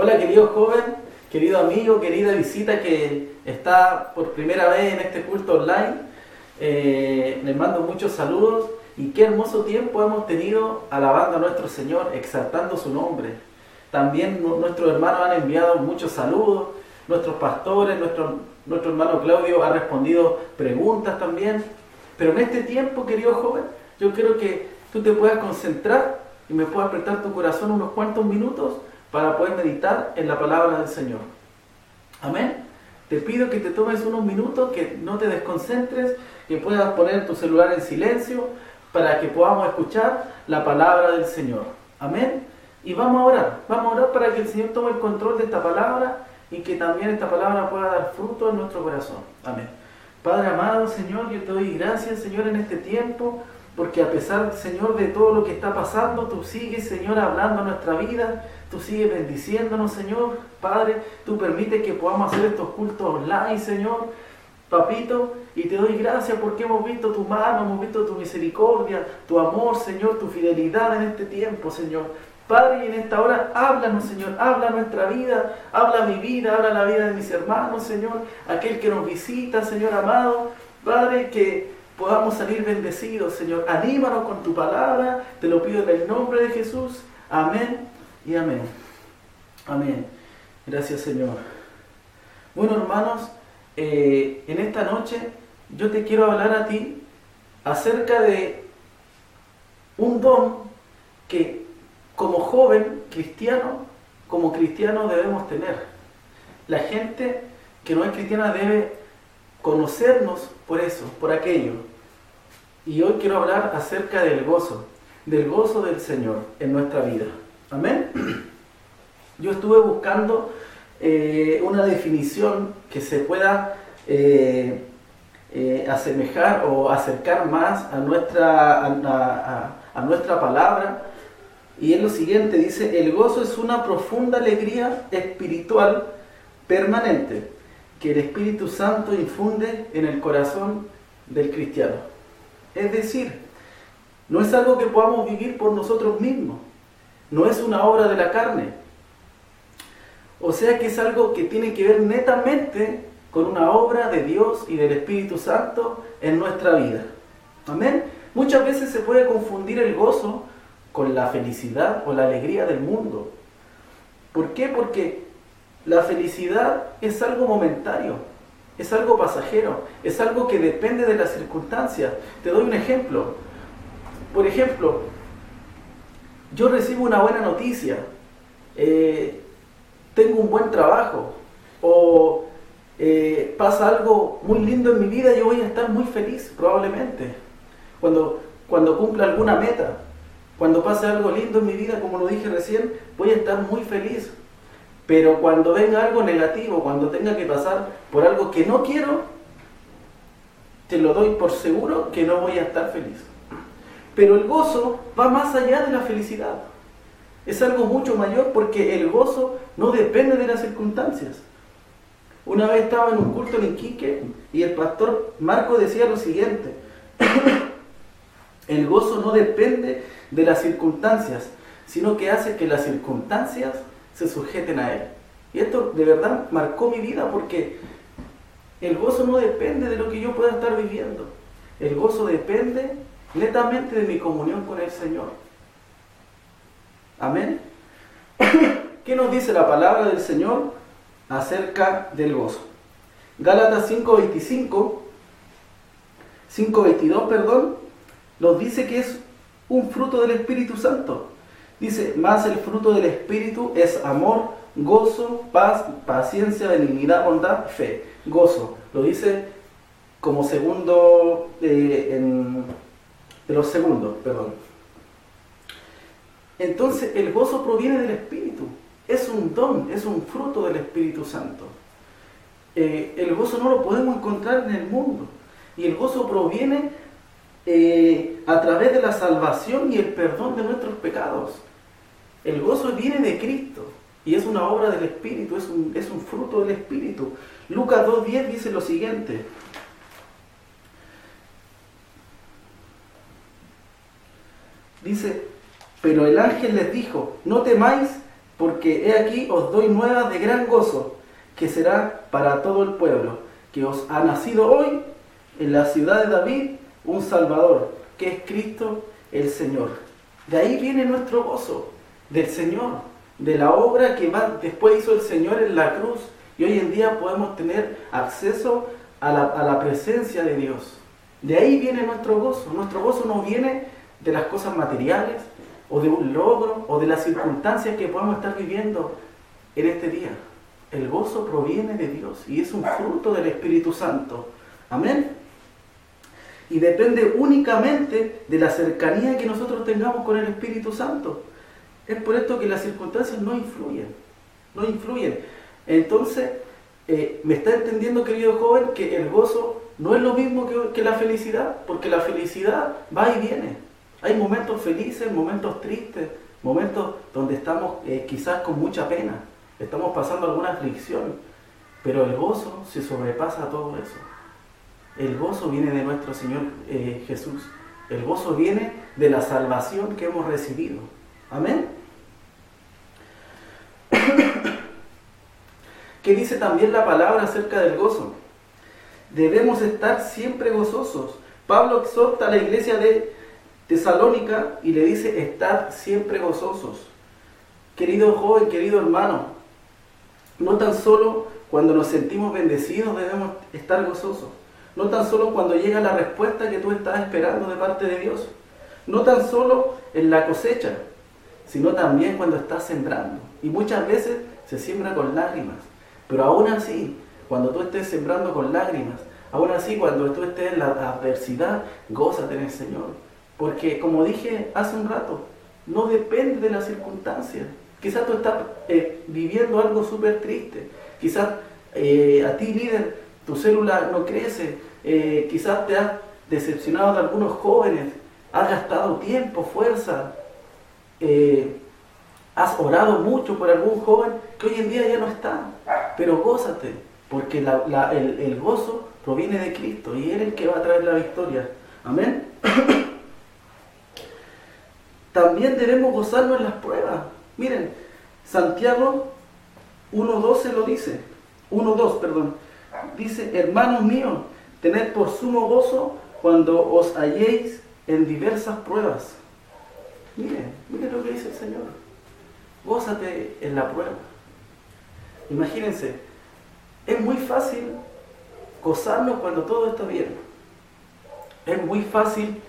Hola querido joven, querido amigo, querida visita que está por primera vez en este culto online. Eh, les mando muchos saludos y qué hermoso tiempo hemos tenido alabando a nuestro Señor, exaltando su nombre. También nuestros hermanos han enviado muchos saludos, nuestros pastores, nuestro, nuestro hermano Claudio ha respondido preguntas también. Pero en este tiempo, querido joven, yo quiero que tú te puedas concentrar y me puedas apretar tu corazón unos cuantos minutos para poder meditar en la palabra del Señor. Amén. Te pido que te tomes unos minutos, que no te desconcentres, que puedas poner tu celular en silencio para que podamos escuchar la palabra del Señor. Amén. Y vamos a orar, vamos a orar para que el Señor tome el control de esta palabra y que también esta palabra pueda dar fruto en nuestro corazón. Amén. Padre amado, Señor, yo te doy gracias, Señor, en este tiempo porque a pesar, Señor, de todo lo que está pasando, tú sigues, Señor, hablando nuestra vida, tú sigues bendiciéndonos, Señor. Padre, tú permites que podamos hacer estos cultos online, Señor. Papito, y te doy gracias porque hemos visto tu mano, hemos visto tu misericordia, tu amor, Señor, tu fidelidad en este tiempo, Señor. Padre, y en esta hora háblanos, Señor, habla nuestra vida, habla mi vida, habla la vida de mis hermanos, Señor, aquel que nos visita, Señor amado. Padre, que podamos salir bendecidos, Señor. Anímanos con tu palabra, te lo pido en el nombre de Jesús. Amén y amén. Amén. Gracias, Señor. Bueno, hermanos, eh, en esta noche yo te quiero hablar a ti acerca de un don que como joven cristiano, como cristiano debemos tener. La gente que no es cristiana debe conocernos por eso, por aquello. Y hoy quiero hablar acerca del gozo, del gozo del Señor en nuestra vida. Amén. Yo estuve buscando eh, una definición que se pueda eh, eh, asemejar o acercar más a nuestra, a nuestra palabra. Y es lo siguiente, dice, el gozo es una profunda alegría espiritual permanente que el Espíritu Santo infunde en el corazón del cristiano. Es decir, no es algo que podamos vivir por nosotros mismos, no es una obra de la carne. O sea que es algo que tiene que ver netamente con una obra de Dios y del Espíritu Santo en nuestra vida. Amén. Muchas veces se puede confundir el gozo con la felicidad o la alegría del mundo. ¿Por qué? Porque la felicidad es algo momentario, es algo pasajero, es algo que depende de las circunstancias. Te doy un ejemplo. Por ejemplo, yo recibo una buena noticia, eh, tengo un buen trabajo o eh, pasa algo muy lindo en mi vida, yo voy a estar muy feliz probablemente. Cuando, cuando cumpla alguna meta, cuando pase algo lindo en mi vida, como lo dije recién, voy a estar muy feliz. Pero cuando venga algo negativo, cuando tenga que pasar por algo que no quiero, te lo doy por seguro que no voy a estar feliz. Pero el gozo va más allá de la felicidad. Es algo mucho mayor porque el gozo no depende de las circunstancias. Una vez estaba en un culto en Iquique y el pastor Marco decía lo siguiente, el gozo no depende de las circunstancias, sino que hace que las circunstancias se sujeten a Él. Y esto de verdad marcó mi vida porque el gozo no depende de lo que yo pueda estar viviendo. El gozo depende netamente de mi comunión con el Señor. Amén. ¿Qué nos dice la palabra del Señor acerca del gozo? Gálatas 5.25, 5.22, perdón, nos dice que es un fruto del Espíritu Santo. Dice, más el fruto del Espíritu es amor, gozo, paz, paciencia, benignidad, bondad, fe. Gozo. Lo dice como segundo, eh, de los segundos, perdón. Entonces el gozo proviene del Espíritu. Es un don, es un fruto del Espíritu Santo. Eh, el gozo no lo podemos encontrar en el mundo. Y el gozo proviene eh, a través de la salvación y el perdón de nuestros pecados. El gozo viene de Cristo y es una obra del Espíritu, es un, es un fruto del Espíritu. Lucas 2.10 dice lo siguiente. Dice, pero el ángel les dijo, no temáis, porque he aquí os doy nuevas de gran gozo, que será para todo el pueblo, que os ha nacido hoy en la ciudad de David un Salvador, que es Cristo el Señor. De ahí viene nuestro gozo, del Señor, de la obra que va, después hizo el Señor en la cruz. Y hoy en día podemos tener acceso a la, a la presencia de Dios. De ahí viene nuestro gozo. Nuestro gozo no viene de las cosas materiales, o de un logro, o de las circunstancias que podemos estar viviendo en este día. El gozo proviene de Dios y es un fruto del Espíritu Santo. Amén. Y depende únicamente de la cercanía que nosotros tengamos con el Espíritu Santo. Es por esto que las circunstancias no influyen. No influyen. Entonces, eh, ¿me está entendiendo, querido joven, que el gozo no es lo mismo que, la felicidad? Porque la felicidad va y viene. Hay momentos felices, momentos tristes, momentos donde estamos eh, quizás con mucha pena, estamos pasando alguna aflicción, pero el gozo se sobrepasa a todo eso. El gozo viene de nuestro Señor eh, Jesús. El gozo viene de la salvación que hemos recibido. Amén. ¿Qué dice también la palabra acerca del gozo? Debemos estar siempre gozosos. Pablo exhorta a la iglesia de Tesalónica y le dice, estad siempre gozosos. Querido joven, querido hermano, no tan solo cuando nos sentimos bendecidos debemos estar gozosos. No tan solo cuando llega la respuesta que tú estás esperando de parte de Dios. No tan solo en la cosecha, sino también cuando estás sembrando. Y muchas veces se siembra con lágrimas. Pero aún así, cuando tú estés sembrando con lágrimas, aún así cuando tú estés en la adversidad, gózate en el Señor. Porque como dije hace un rato, no depende de las circunstancias. Quizás tú estás eh, viviendo algo súper triste. Quizás eh, a ti, líder, tu célula no crece, eh, quizás te has decepcionado de algunos jóvenes, has gastado tiempo, fuerza, has orado mucho por algún joven que hoy en día ya no está, pero gózate, porque el, gozo proviene de Cristo y Él es el que va a traer la victoria. Amén. También debemos gozarnos en las pruebas. Miren, Santiago 1.12 lo dice. 1.2, perdón. Dice, hermanos míos, Tened por sumo gozo cuando os halléis en diversas pruebas. Miren, miren lo que dice el Señor. Gózate en la prueba. Imagínense, es muy fácil gozarnos cuando todo está bien. Es muy fácil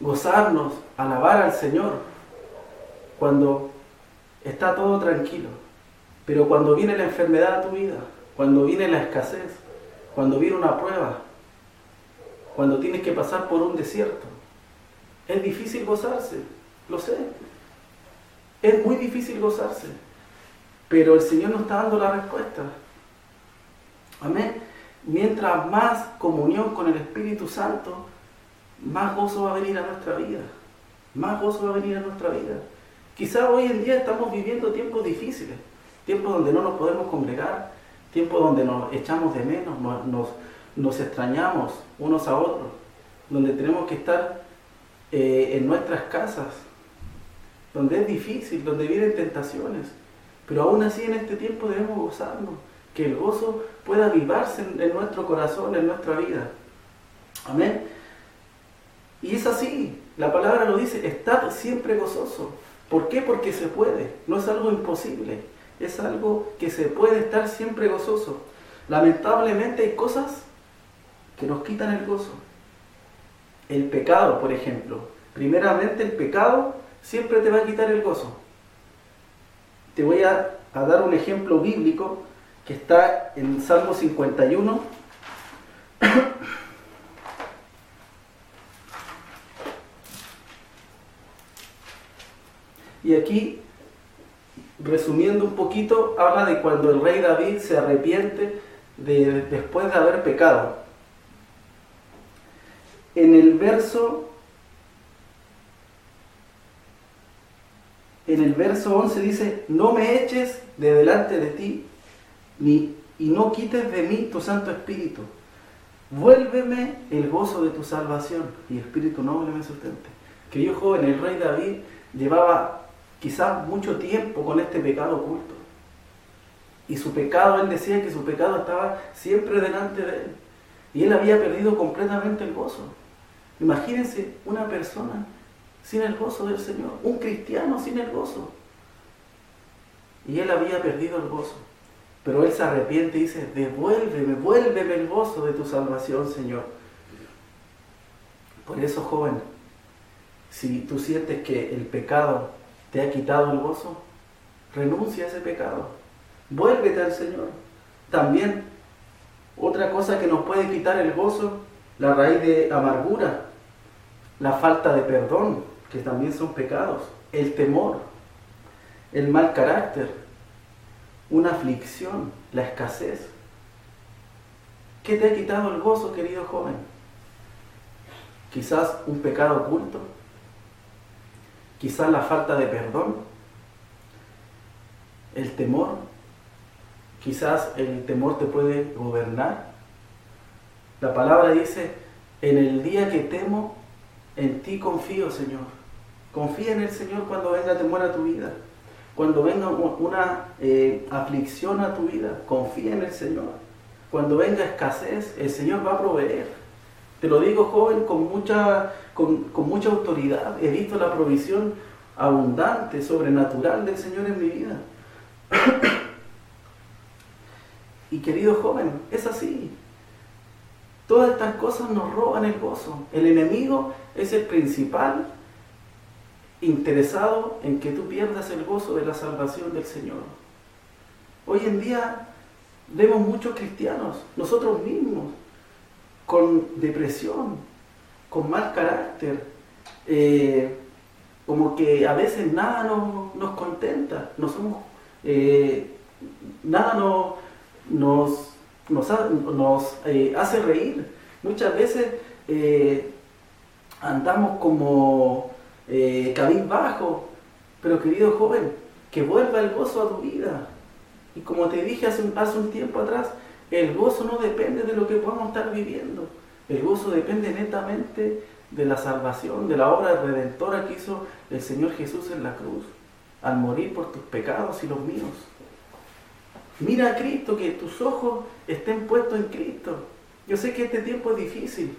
gozarnos, alabar al Señor cuando está todo tranquilo. Pero cuando viene la enfermedad a tu vida, cuando viene la escasez, cuando viene una prueba, cuando tienes que pasar por un desierto. Es difícil gozarse, lo sé. Es muy difícil gozarse. Pero el Señor nos está dando la respuesta. Amén. Mientras más comunión con el Espíritu Santo, más gozo va a venir a nuestra vida. Más gozo va a venir a nuestra vida. Quizás hoy en día estamos viviendo tiempos difíciles, tiempos donde no nos podemos congregar, tiempos donde nos echamos de menos, nos, nos extrañamos unos a otros, donde tenemos que estar eh, en nuestras casas, donde es difícil, donde vienen tentaciones. Pero aún así en este tiempo debemos gozarnos, que el gozo pueda avivarse en, nuestro corazón, en nuestra vida. Amén. Y es así, la palabra lo dice, estar siempre gozoso. ¿Por qué? Porque se puede, no es algo imposible, es algo que se puede estar siempre gozoso. Lamentablemente hay cosas que nos quitan el gozo. El pecado, por ejemplo. Primeramente el pecado siempre te va a quitar el gozo. Te voy a, dar un ejemplo bíblico que está en Salmo 51. y aquí, resumiendo un poquito, habla de cuando el rey David se arrepiente de, después de haber pecado en el verso en el verso 11 dice, no me eches de delante de ti ni, y no quites de mí tu Santo Espíritu. Vuélveme el gozo de tu salvación y Espíritu noble me sustente. Querido joven, el rey David llevaba quizás mucho tiempo con este pecado oculto. Y su pecado, él decía que su pecado estaba siempre delante de él. Y él había perdido completamente el gozo. Imagínense una persona sin el gozo del Señor, un cristiano sin el gozo. Y él había perdido el gozo. Pero él se arrepiente y dice, devuélveme, vuélveme el gozo de tu salvación, Señor. Por eso, joven, si tú sientes que el pecado te ha quitado el gozo, renuncia a ese pecado. Vuélvete al Señor. También, otra cosa que nos puede quitar el gozo, la raíz de amargura, la falta de perdón, que también son pecados, el temor, el mal carácter, una aflicción, la escasez. ¿Qué te ha quitado el gozo, querido joven? Quizás un pecado oculto, quizás la falta de perdón, el temor, quizás el temor te puede gobernar. La palabra dice, en el día que temo, en ti confío, Señor. Confía en el Señor cuando venga temor a tu vida. Cuando venga una eh, aflicción a tu vida, confía en el Señor. Cuando venga escasez, el Señor va a proveer. Te lo digo, joven, con mucha, con, con mucha autoridad. He visto la provisión abundante, sobrenatural del Señor en mi vida. y querido joven, es así. Todas estas cosas nos roban el gozo. El enemigo es el principal interesado en que tú pierdas el gozo de la salvación del Señor. Hoy en día vemos muchos cristianos, nosotros mismos, con depresión, con mal carácter, eh, como que a veces nada nos, contenta, no somos, eh, nada nos, nos, eh, hace reír. Muchas veces andamos como eh, bajo pero querido joven, que vuelva el gozo a tu vida. Y como te dije hace un, hace un tiempo atrás, el gozo no depende de lo que podamos estar viviendo. El gozo depende netamente de la salvación, de la obra redentora que hizo el Señor Jesús en la cruz, al morir por tus pecados y los míos. Mira a Cristo, que tus ojos estén puestos en Cristo. Yo sé que este tiempo es difícil.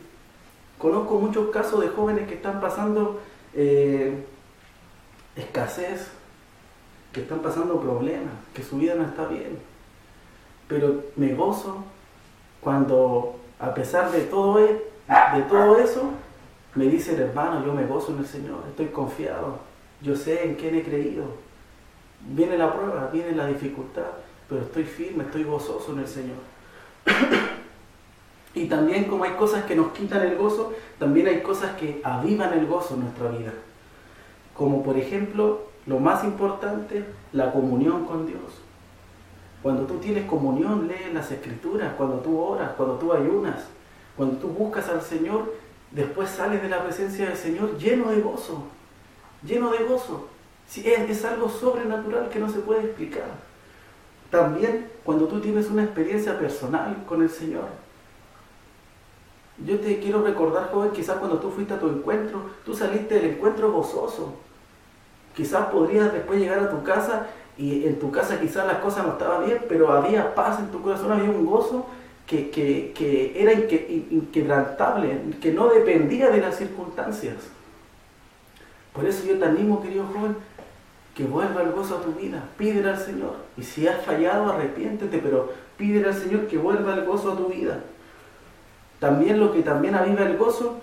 Conozco muchos casos de jóvenes que están pasando eh, escasez, que están pasando problemas, que su vida no está bien. Pero me gozo cuando, a pesar de todo, e, de todo eso, me dice el hermano, yo me gozo en el Señor, estoy confiado, yo sé en quién he creído. Viene la prueba, viene la dificultad, pero estoy firme, estoy gozoso en el Señor. Y también como hay cosas que nos quitan el gozo, también hay cosas que avivan el gozo en nuestra vida. Como por ejemplo, lo más importante, la comunión con Dios. Cuando tú tienes comunión, lees las escrituras, cuando tú oras, cuando tú ayunas, cuando tú buscas al Señor, después sales de la presencia del Señor lleno de gozo, lleno de gozo. Es, es algo sobrenatural que no se puede explicar. También cuando tú tienes una experiencia personal con el Señor, yo te quiero recordar, joven, quizás cuando tú fuiste a tu encuentro, tú saliste del encuentro gozoso. Quizás podrías después llegar a tu casa y en tu casa quizás las cosas no estaban bien, pero había paz en tu corazón, había un gozo que, era inquebrantable, que no dependía de las circunstancias. Por eso yo te animo, querido joven, que vuelva el gozo a tu vida, pídele al Señor. Y si has fallado, arrepiéntete, pero pídele al Señor que vuelva el gozo a tu vida. También lo que también aviva el gozo,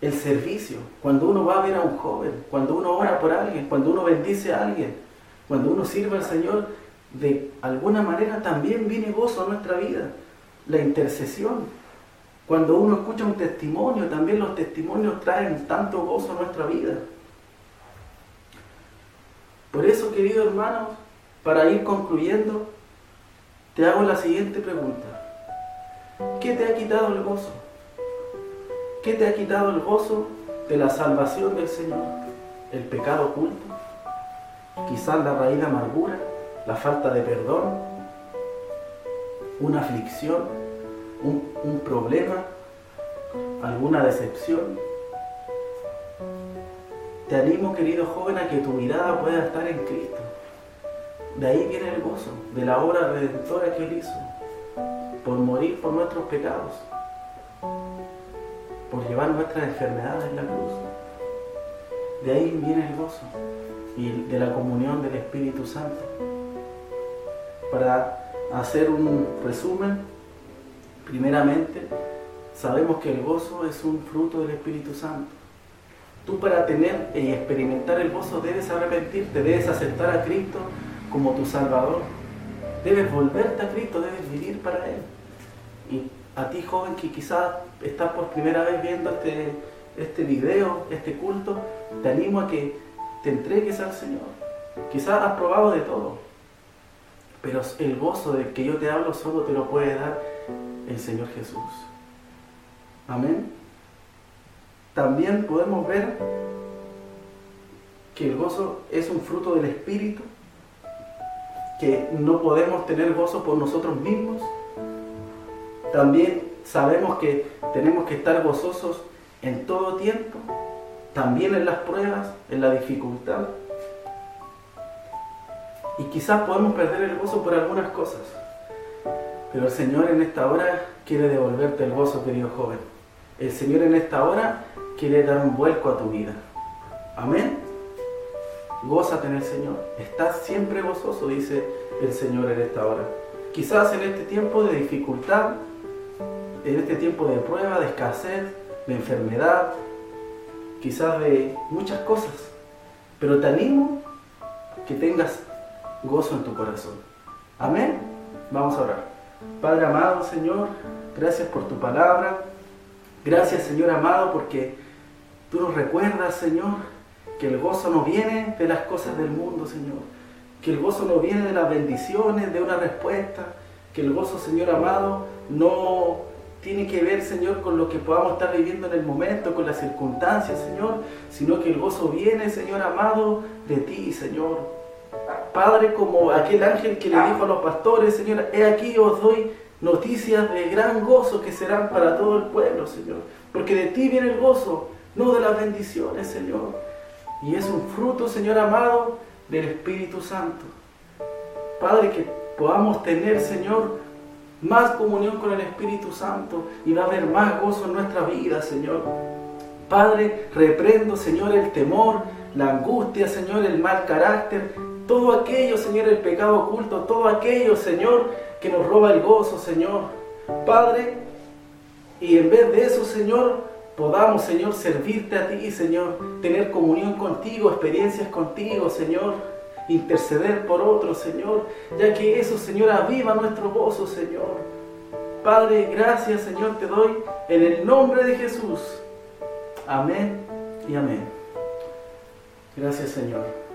el servicio. Cuando uno va a ver a un joven, cuando uno ora por alguien, cuando uno bendice a alguien, cuando uno sirve al Señor, de alguna manera también viene gozo a nuestra vida. La intercesión. Cuando uno escucha un testimonio, también los testimonios traen tanto gozo a nuestra vida. Por eso, queridos hermanos, para ir concluyendo, te hago la siguiente pregunta. ¿Qué te ha quitado el gozo? ¿Qué te ha quitado el gozo de la salvación del Señor? ¿El pecado oculto? Quizás la raíz de amargura, la falta de perdón, una aflicción, un, un problema, alguna decepción. Te animo, querido joven, a que tu mirada pueda estar en Cristo. De ahí viene el gozo, de la obra redentora que Él hizo, por morir por nuestros pecados, por llevar nuestras enfermedades en la cruz. De ahí viene el gozo y de la comunión del Espíritu Santo. Para hacer un resumen, primeramente, sabemos que el gozo es un fruto del Espíritu Santo. Tú para tener y experimentar el gozo debes arrepentirte, debes aceptar a Cristo como tu Salvador. Debes volverte a Cristo, debes vivir para Él. Y a ti joven que quizás estás por primera vez viendo este, este video, este culto, te animo a que te entregues al Señor. Quizás has probado de todo, pero el gozo del que yo te hablo solo te lo puede dar el Señor Jesús. Amén. También podemos ver que el gozo es un fruto del Espíritu, que no podemos tener gozo por nosotros mismos. También sabemos que tenemos que estar gozosos en todo tiempo, también en las pruebas, en la dificultad. Y quizás podemos perder el gozo por algunas cosas. Pero el Señor en esta hora quiere devolverte el gozo, querido joven. El Señor en esta hora quiere dar un vuelco a tu vida. Amén. Gózate en el Señor. Estás siempre gozoso, dice el Señor en esta hora. Quizás en este tiempo de dificultad, en este tiempo de prueba, de escasez, de enfermedad, quizás de muchas cosas. Pero te animo que tengas gozo en tu corazón. Amén. Vamos a orar. Padre amado, Señor, gracias por tu palabra. Gracias, Señor amado, porque tú nos recuerdas, Señor, que el gozo no viene de las cosas del mundo, Señor. Que el gozo no viene de las bendiciones, de una respuesta. Que el gozo, Señor amado, no tiene que ver, Señor, con lo que podamos estar viviendo en el momento, con las circunstancias, Señor, sino que el gozo viene, Señor amado, de ti, Señor. Padre, como aquel ángel que le dijo a los pastores, Señor, he aquí os doy noticias de gran gozo que serán para todo el pueblo, Señor. Porque de ti viene el gozo, no de las bendiciones, Señor. Y es un fruto, Señor amado, del Espíritu Santo. Padre, que podamos tener, Señor, más comunión con el Espíritu Santo y va a haber más gozo en nuestra vida, Señor. Padre, reprendo, Señor, el temor, la angustia, Señor, el mal carácter, todo aquello, Señor, el pecado oculto, todo aquello, Señor, que nos roba el gozo, Señor. Padre, y en vez de eso, Señor, podamos, Señor, servirte a ti, Señor, tener comunión contigo, experiencias contigo, Señor, interceder por otros, Señor, ya que eso, Señor, aviva nuestro gozo, Señor. Padre, gracias, Señor, te doy en el nombre de Jesús. Amén y amén. Gracias, Señor.